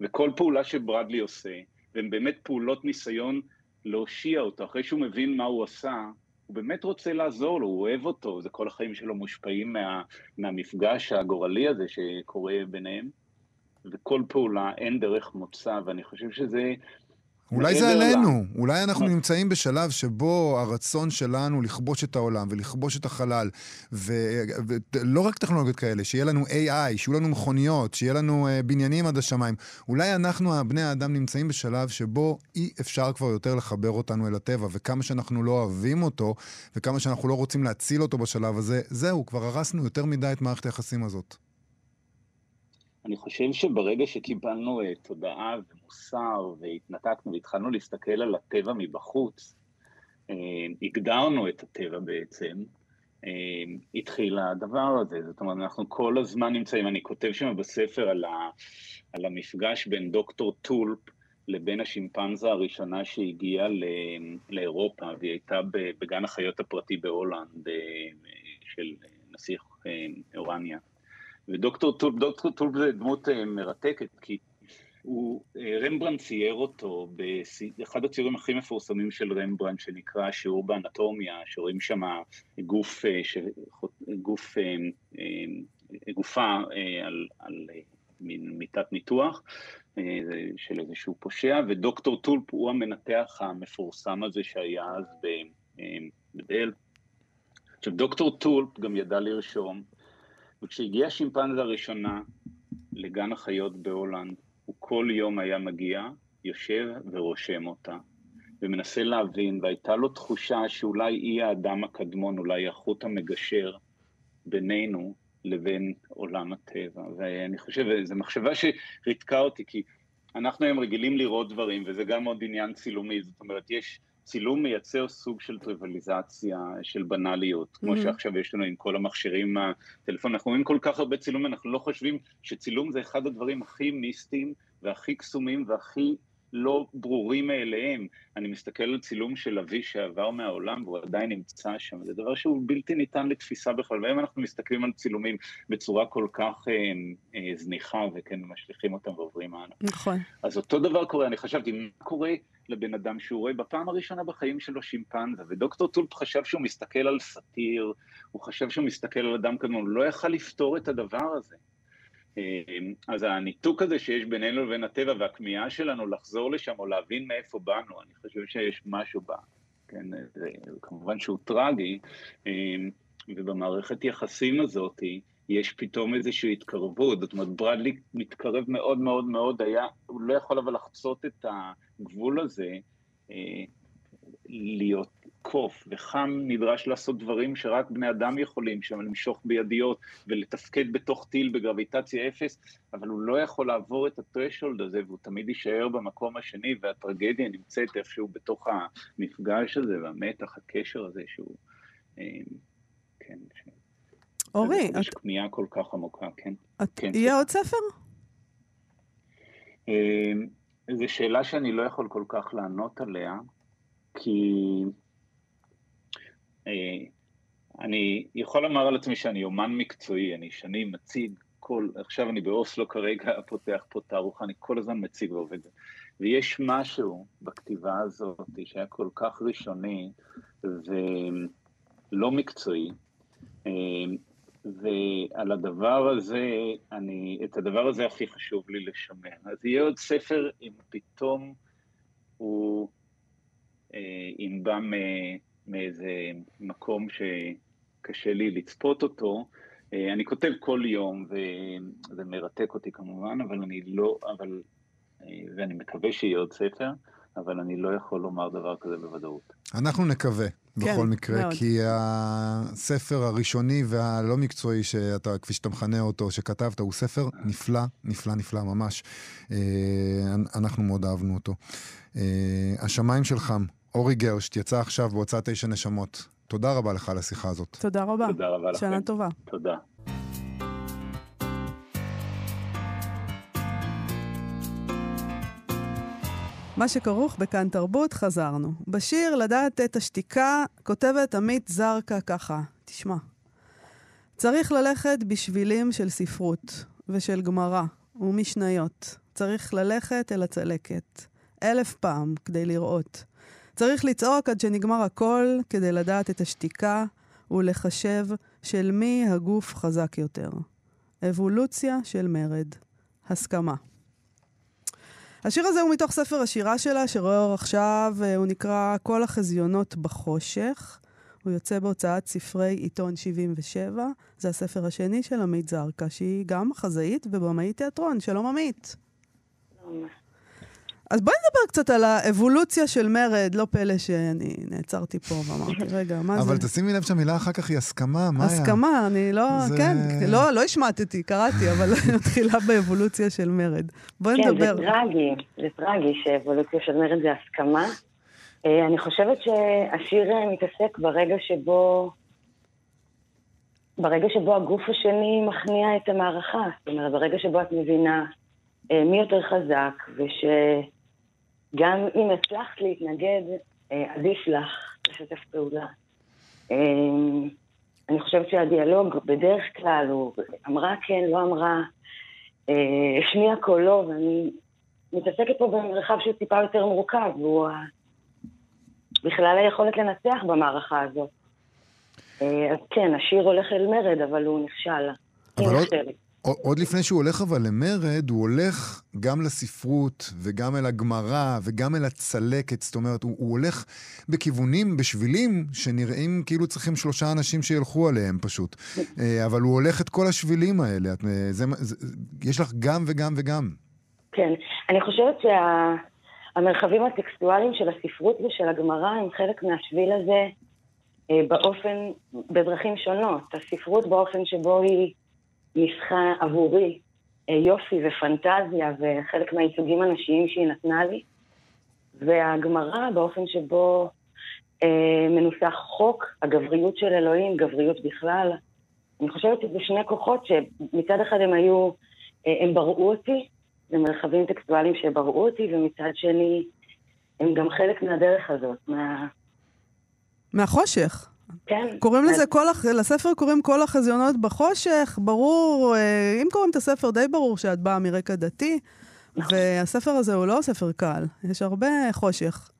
וכל פעולה שברדלי עושה, והן באמת פעולות ניסיון להושיע אותו, אחרי שהוא מבין מה הוא עשה, הוא באמת רוצה לעזור לו, הוא אוהב אותו, זה כל החיים שלו מושפעים מה, מהמפגש הגורלי הזה שקורה ביניהם, וכל פעולה אין דרך מוצא, ואני חושב שזה אולי זה עלינו, אולי אנחנו נמצאים בשלב שבו הרצון שלנו לכבוש את העולם ולכבוש את החלל, ולא רק טכנולוגיות כאלה, שיהיה לנו AI, שיהיו לנו מכוניות, שיהיה לנו uh, בניינים עד השמיים. אולי אנחנו, בני האדם, נמצאים בשלב שבו אי אפשר כבר יותר לחבר אותנו אל הטבע, וכמה שאנחנו לא אוהבים אותו, וכמה שאנחנו לא רוצים להציל אותו בשלב הזה, זהו, כבר הרסנו יותר מדי את מערכת היחסים הזאת. אני חושב שברגע שקיבלנו uh, תודעה ומוסר והתנתקנו והתחלנו להסתכל על הטבע מבחוץ, uh, הגדרנו את הטבע בעצם, uh, התחיל הדבר הזה. זאת אומרת, אנחנו כל הזמן נמצאים, אני כותב שם בספר על, ה, על המפגש בין דוקטור טולפ לבין השימפנזה הראשונה שהגיעה לאירופה, והיא הייתה בגן החיות הפרטי בהולנד של נסיך אורניה. ודוקטור טולפ, דוקטור טולפ זה דמות אה, מרתקת, כי הוא, אה, רמברנד צייר אותו באחד הציורים הכי מפורסמים של רמברנד, שנקרא שיעור באנטומיה, שרואים שם גוף, אה, גוף, גופה על, על מין מיטת ניתוח של איזשהו פושע, ודוקטור טולפ הוא המנתח המפורסם הזה שהיה אז בדל. עכשיו, דוקטור טולפ גם ידע לרשום וכשהגיעה השימפנזה הראשונה לגן החיות בהולנד, הוא כל יום היה מגיע, יושב ורושם אותה. ומנסה להבין, והייתה לו תחושה שאולי היא האדם הקדמון, אולי החוט המגשר בינינו לבין עולם הטבע. ואני חושב, זו מחשבה שריתקה אותי, כי אנחנו היום רגילים לראות דברים, וזה גם עוד עניין צילומי, זאת אומרת, יש... צילום מייצר סוג של טריווליזציה, של בנאליות, כמו mm-hmm. שעכשיו יש לנו עם כל המכשירים הטלפון. אנחנו רואים כל כך הרבה צילום, אנחנו לא חושבים שצילום זה אחד הדברים הכי מיסטיים והכי קסומים והכי לא ברורים מאליהם. אני מסתכל על צילום של אבי שעבר מהעולם והוא עדיין נמצא שם, זה דבר שהוא בלתי ניתן לתפיסה בכלל, והיום אנחנו מסתכלים על צילומים בצורה כל כך אה, אה, זניחה, וכן, משליכים אותם ועוברים הלאה. נכון. אז אותו דבר קורה, אני חשבתי, מה קורה לבן אדם שהוא רואה בפעם הראשונה בחיים שלו שימפנזה, ודוקטור טולפ חשב שהוא מסתכל על סאטיר, הוא חשב שהוא מסתכל על אדם כזה, הוא לא יכל לפתור את הדבר הזה. אמ, אז הניתוק הזה שיש בינינו לבין הטבע והכמיהה שלנו לחזור לשם או להבין מאיפה באנו, אני חושב שיש משהו בה, כן, זה, כמובן שהוא טרגי, אמ, ובמערכת יחסים הזאת יש פתאום איזושהי התקרבות, זאת אומרת ברדלי מתקרב מאוד מאוד מאוד, היה, הוא לא יכול אבל לחצות את הגבול הזה, אה, להיות קוף, וחם נדרש לעשות דברים שרק בני אדם יכולים, שם למשוך בידיות ולתפקד בתוך טיל בגרביטציה אפס, אבל הוא לא יכול לעבור את הטרשולד הזה, והוא תמיד יישאר במקום השני, והטרגדיה נמצאת איפשהו בתוך המפגש הזה, והמתח, הקשר הזה שהוא... אה, כן, ש... אורי, את... יש כמיהה כל כך עמוקה, כן. את... כן יהיה עוד ספר? אה, זו שאלה שאני לא יכול כל כך לענות עליה, כי אני יכול לומר על עצמי שאני אומן מקצועי, אני שנים מציג כל, עכשיו אני באוסלו כרגע פותח פה תערוכה, אני כל הזמן מציג ועובד. ויש משהו בכתיבה הזאת שהיה כל כך ראשוני ולא מקצועי, אה, ועל הדבר הזה, אני, את הדבר הזה הכי חשוב לי לשמר. אז יהיה עוד ספר אם פתאום הוא, אה, אם בא מאיזה מקום שקשה לי לצפות אותו. אה, אני כותב כל יום, וזה מרתק אותי כמובן, אבל אני לא, אבל, אה, ואני מקווה שיהיה עוד ספר, אבל אני לא יכול לומר דבר כזה בוודאות. אנחנו נקווה, כן, בכל מקרה, מאוד. כי הספר הראשוני והלא מקצועי, שאתה, כפי שאתה מכנה אותו, שכתבת, הוא ספר נפלא, נפלא, נפלא ממש. אה, אנחנו מאוד אהבנו אותו. השמיים של חם, אורי גרשט יצא עכשיו בהוצאת תשע נשמות. תודה רבה לך על השיחה הזאת. תודה רבה. תודה רבה לכם. שנה טובה. תודה. מה שכרוך בכאן תרבות, חזרנו. בשיר לדעת את השתיקה, כותבת עמית זרקה ככה, תשמע. צריך ללכת בשבילים של ספרות ושל גמרא ומשניות. צריך ללכת אל הצלקת. אלף פעם כדי לראות. צריך לצעוק עד שנגמר הכל כדי לדעת את השתיקה ולחשב של מי הגוף חזק יותר. אבולוציה של מרד. הסכמה. השיר הזה הוא מתוך ספר השירה שלה, שרואה אור עכשיו, אה, הוא נקרא כל החזיונות בחושך. הוא יוצא בהוצאת ספרי עיתון 77. זה הספר השני של עמית זרקא, שהיא גם חזאית ובמאית תיאטרון. שלום עמית. שלום. אז בואי נדבר קצת על האבולוציה של מרד, לא פלא שאני נעצרתי פה ואמרתי, רגע, מה זה? אבל תשימי לב שהמילה אחר כך היא הסכמה, מה היה? הסכמה, אני לא, זה... כן, לא, לא השמטתי, קראתי, אבל מתחילה באבולוציה של מרד. בואי כן, נדבר. כן, זה טרגי, זה טרגי שאבולוציה של מרד זה הסכמה. אה, אני חושבת שהשיר אה, מתעסק ברגע שבו... ברגע שבו הגוף השני מכניע את המערכה, זאת אומרת, ברגע שבו את מבינה אה, מי יותר חזק, וש... גם אם הצלחת להתנגד, אה, עדיף לך לשתף פעולה. אה, אני חושבת שהדיאלוג בדרך כלל הוא אמרה כן, לא אמרה, אה, השמיע קולו, ואני מתעסקת פה במרחב שהוא טיפה יותר מורכב, והוא בכלל היכולת לנצח במערכה הזאת. אז כן, השיר הולך אל מרד, אבל הוא נכשל. אבל עוד, עוד לפני שהוא הולך אבל למרד, הוא הולך גם לספרות וגם אל הגמרא וגם אל הצלקת. זאת אומרת, הוא, הוא הולך בכיוונים, בשבילים, שנראים כאילו צריכים שלושה אנשים שילכו עליהם פשוט. אה, אבל הוא הולך את כל השבילים האלה. זה, זה, יש לך גם וגם וגם. כן, אני חושבת שה... המרחבים הטקסטואליים של הספרות ושל הגמרא הם חלק מהשביל הזה אה, באופן, בדרכים שונות. הספרות באופן שבו היא ניסחה עבורי אה, יופי ופנטזיה וחלק מהייצוגים הנשיים שהיא נתנה לי, והגמרא באופן שבו אה, מנוסח חוק, הגבריות של אלוהים, גבריות בכלל. אני חושבת שזה שני כוחות שמצד אחד הם היו, אה, הם בראו אותי, זה מרחבים טקסטואליים שבראו אותי, ומצד שני, הם גם חלק מהדרך הזאת, מה... מהחושך. כן. קוראים לזה כל, הח... לספר קוראים כל החזיונות בחושך, ברור, אה, אם קוראים את הספר די ברור שאת באה מרקע דתי, נכון. והספר הזה הוא לא ספר קל, יש הרבה חושך.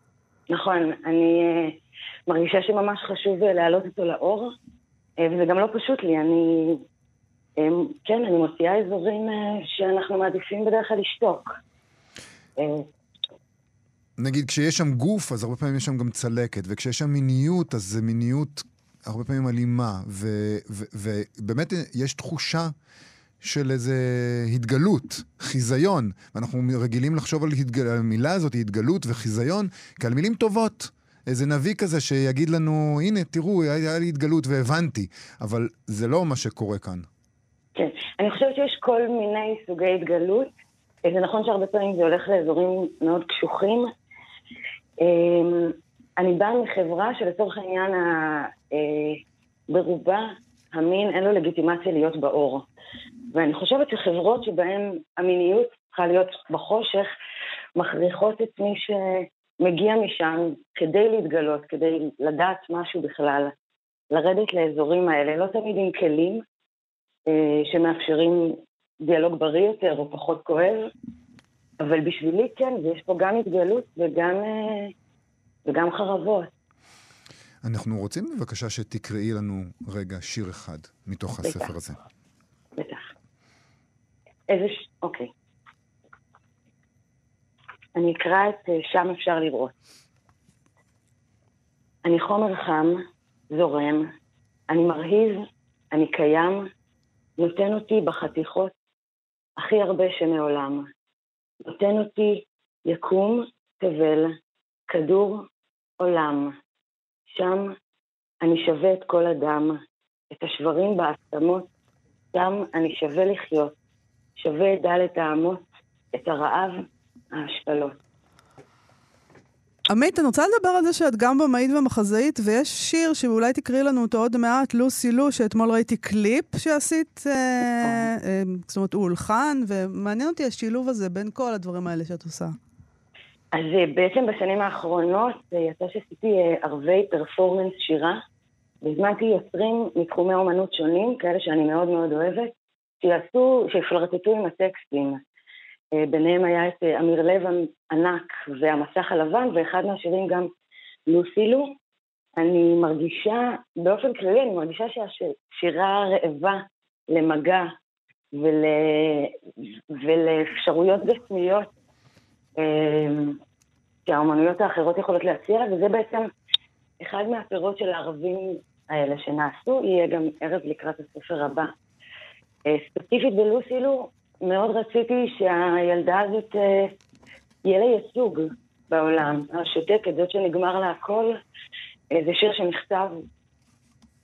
נכון, אני uh, מרגישה שממש חשוב uh, להעלות אותו לאור, וזה גם לא פשוט לי, אני, כן, אני מוציאה אזורים שאנחנו מעדיפים בדרך כלל לשתוק. נגיד, כשיש שם גוף, אז הרבה פעמים יש שם גם צלקת, וכשיש שם מיניות, אז זה מיניות הרבה פעמים אלימה, ובאמת יש תחושה של איזה התגלות, חיזיון. ואנחנו רגילים לחשוב על, התגל... המילה הזאת, התגלות וחיזיון, כעל מילים טובות. איזה נביא כזה שיגיד לנו, הנה, תראו, היה, לי התגלות והבנתי. אבל זה לא מה שקורה כאן. כן, אני חושבת שיש כל מיני סוגי התגלות. זה נכון שהרבה פעמים זה הולך לאזורים מאוד קשוחים, אני באה מחברה שלצורך העניין, אה, ברובה, המין אין לו לגיטימציה להיות באור. ואני חושבת שחברות שבהן המיניות צריכה להיות בחושך, מכריחות את מי שמגיע משם כדי להתגלות, כדי לדעת משהו בכלל, לרדת לאזורים האלה, לא תמיד עם כלים אה, שמאפשרים דיאלוג בריא יותר או פחות כואב, אבל בשבילי כן, ויש פה גם התגלות וגם, אה, וגם חרבות. אנחנו רוצים בבקשה שתקראי לנו רגע שיר אחד מתוך בטח. הספר הזה. בטח. איזה ש... אוקיי. אני אקרא את אה, שם אפשר לראות. אני חומר חם, זורם, אני מרהיב, אני קיים, נותן אותי בחתיכות הכי הרבה שמעולם. נותן אותי יקום, תבל, כדור, עולם. שם אני שווה את כל אדם, את השברים בעצמות, שם אני שווה לחיות, שווה את דלת האמות, את הרעב, ההשפלות. עמית, אני רוצה לדבר על זה שאת גם במאית ומחזאית, ויש שיר שאולי תקראי לנו אותו עוד מעט, לוסי לו, שאתמול ראיתי קליפ שעשית, אה, אה, זאת אומרת, הוא הולחן, ומעניין אותי השילוב הזה בין כל הדברים האלה שאת עושה. אז אה, בעצם בשנים האחרונות יצא שעשיתי ערבי פרפורמנס שירה, והזמנתי יוצרים מתחומי אומנות שונים, כאלה שאני מאוד מאוד אוהבת, שיעשו, שיפלרטטו עם הטקסטים. אה, ביניהם היה את אה, אמיר לב ענק והמסך הלבן, ואחד מהשירים גם לוסילו. אני מרגישה, באופן כללי, אני מרגישה שהשירה רעבה למגע ול... ולאפשרויות גשמיות אה, שהאומנויות האחרות יכולות להציע, וזה בעצם אחד מהפירות של הערבים האלה שנעשו, יהיה גם ערב לקראת הספר הבא. ספציפית בלוסילו, מאוד רציתי שהילדה הזאת, אה, יהיה לה ייצוג בעולם. השותקת, זאת שנגמר לה הכל, אה, זה שיר שנכתב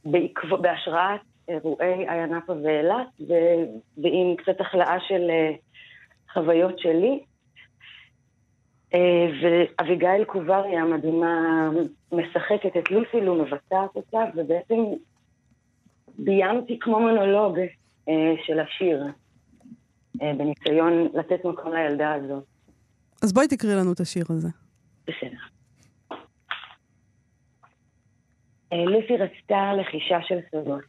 בעקב... בהשראת אירועי איה נאפה ואילת, ו... ועם קצת החלאה של אה, חוויות שלי. ואביגיל קוברי המדהימה משחקת את לוסילו, מבצעת אותה, ובעצם ביימתי כמו מונולוג של השיר. אה, בניסיון לתת מקום לילדה הזאת. אז בואי תקריא לנו את השיר הזה. בסדר. אה, לוסי רצתה לחישה של סודות.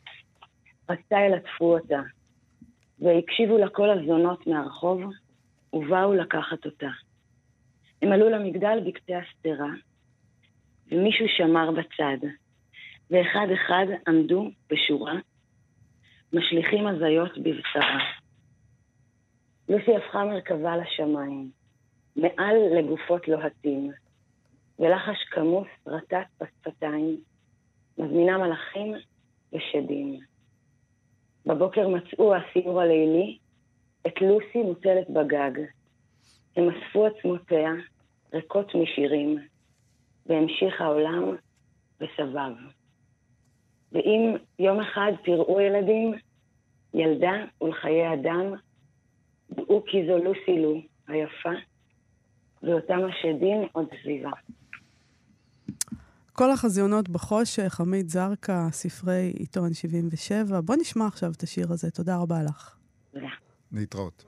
רצתה ילטפו אותה, והקשיבו לה כל הזונות מהרחוב, ובאו לקחת אותה. הם עלו למגדל בקצה השדרה, ומישהו שמר בצד, ואחד אחד עמדו בשורה, משליכים הזיות בבשרה. לוסי הפכה מרכבה לשמיים, מעל לגופות לוהטים, ולחש כמוס רטט בשפתיים, מזמינה מלאכים ושדים. בבוקר מצאו הסיור הלילי את לוסי מוטלת בגג. הם אספו עצמותיה, ריקות משירים, והמשיך העולם וסבב. ואם יום אחד תראו ילדים, ילדה ולחיי אדם, דעו כי זו לוסי לו היפה, ואותם השדים עוד סביבה. כל החזיונות בחושך, עמית זרקא, ספרי עיתון 77. בוא נשמע עכשיו את השיר הזה. תודה רבה לך. תודה. להתראות.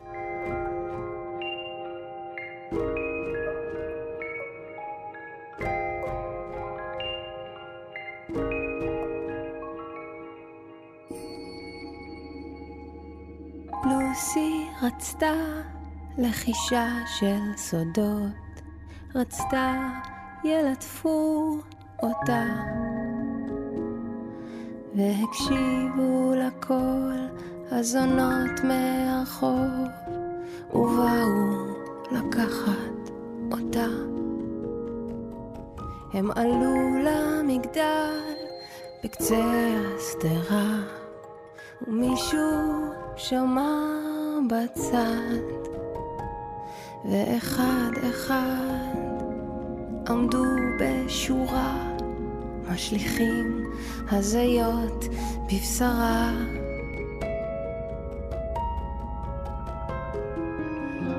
רצתה לחישה של סודות, רצתה ילטפו אותה, והקשיבו לכל הזונות מהרחוב, ובאו לקחת אותה. הם עלו למגדל בקצה השדרה, ומישהו שמע בצד, ואחד אחד עמדו בשורה, משליכים הזיות בבשרה.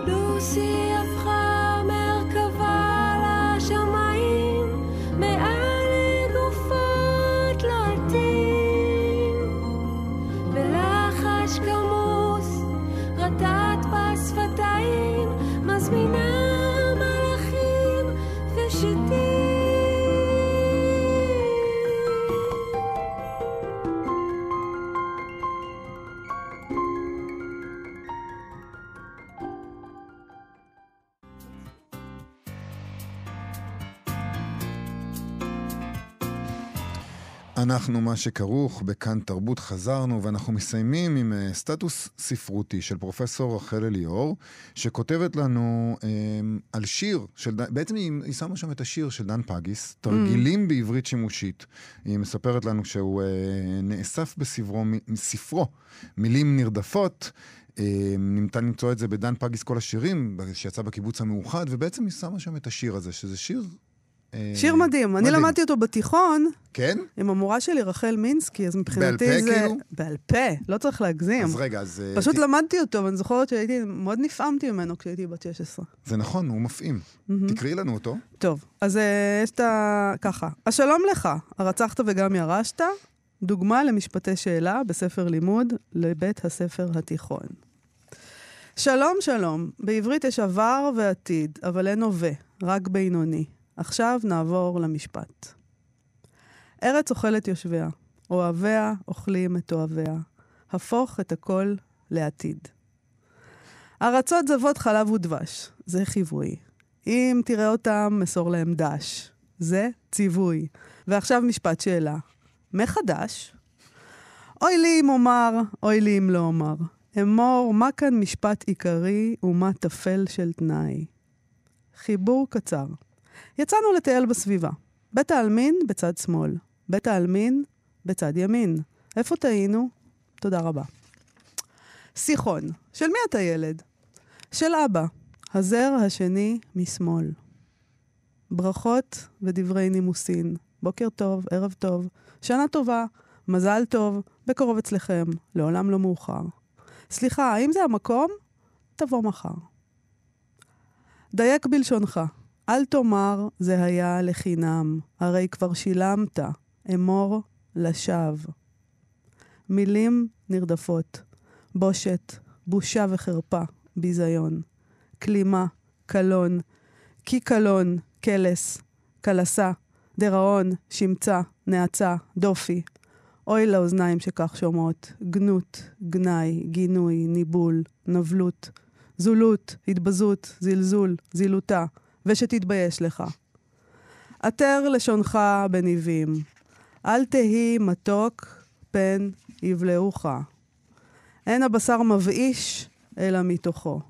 לוסי אנחנו מה שכרוך, בכאן תרבות חזרנו, ואנחנו מסיימים עם uh, סטטוס ספרותי של פרופסור רחל אליאור, שכותבת לנו um, על שיר, של, בעצם היא, היא שמה שם את השיר של דן פגיס, תרגילים mm. בעברית שימושית. היא מספרת לנו שהוא uh, נאסף בספרו, מספרו מילים נרדפות. Uh, ניתן למצוא את זה בדן פגיס כל השירים, שיצא בקיבוץ המאוחד, ובעצם היא שמה שם את השיר הזה, שזה שיר שיר מדהים. אני למדתי אותו בתיכון. כן? עם המורה שלי, רחל מינסקי, אז מבחינתי זה... בעל פה כאילו? בעל פה, לא צריך להגזים. אז רגע, אז... פשוט למדתי אותו, ואני זוכרת שהייתי, מאוד נפעמתי ממנו כשהייתי בת 16. זה נכון, הוא מפעים. תקראי לנו אותו. טוב, אז יש את ה... ככה. השלום לך, הרצחת וגם ירשת, דוגמה למשפטי שאלה בספר לימוד לבית הספר התיכון. שלום, שלום. בעברית יש עבר ועתיד, אבל אין הווה, רק בינוני. עכשיו נעבור למשפט. ארץ אוכלת יושביה, אוהביה אוכלים את אוהביה. הפוך את הכל לעתיד. ארצות זבות חלב ודבש, זה חיווי. אם תראה אותם, מסור להם דש. זה ציווי. ועכשיו משפט שאלה. מחדש? אוי לי אם אומר, אוי לי אם לא אומר. אמור, מה כאן משפט עיקרי ומה טפל של תנאי? חיבור קצר. יצאנו לטייל בסביבה. בית העלמין בצד שמאל, בית העלמין בצד ימין. איפה טעינו? תודה רבה. שיחון, של מי אתה ילד? של אבא, הזר השני משמאל. ברכות ודברי נימוסין. בוקר טוב, ערב טוב, שנה טובה, מזל טוב, בקרוב אצלכם, לעולם לא מאוחר. סליחה, האם זה המקום? תבוא מחר. דייק בלשונך, אל תאמר זה היה לחינם, הרי כבר שילמת, אמור לשווא. מילים נרדפות, בושת, בושה וחרפה, ביזיון. כלימה, קלון, כי קלון, קלס, קלסה, דיראון, שמצה, נאצה, דופי. אוי לאוזניים שכך שומעות, גנות, גנאי, גינוי, ניבול, נבלות, זולות, התבזות, זלזול, זילותה, ושתתבייש לך. עטר לשונך בניבים, אל תהי מתוק פן יבלעוך. אין הבשר מבאיש, אלא מתוכו.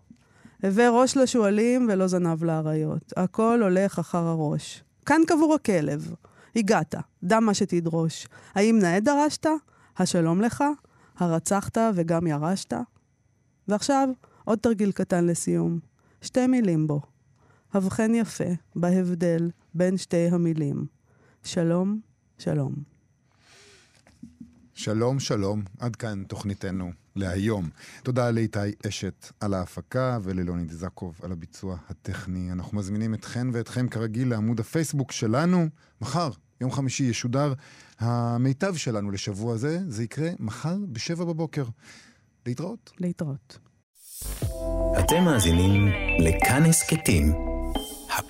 הווה ראש לשועלים ולא זנב לאריות. הכל הולך אחר הראש. כאן קבור הכלב. הגעת, דם מה שתדרוש. האם נאה דרשת? השלום לך? הרצחת וגם ירשת? ועכשיו, עוד תרגיל קטן לסיום. שתי מילים בו. הבחן יפה בהבדל בין שתי המילים. שלום, שלום. שלום, שלום. עד כאן תוכניתנו להיום. תודה לאיתי אשת על ההפקה וללוני דזקוב על הביצוע הטכני. אנחנו מזמינים אתכן ואתכם כרגיל לעמוד הפייסבוק שלנו. מחר, יום חמישי, ישודר המיטב שלנו לשבוע זה. זה יקרה מחר בשבע בבוקר. להתראות. להתראות. אתם מאזינים לכאן הסכתים,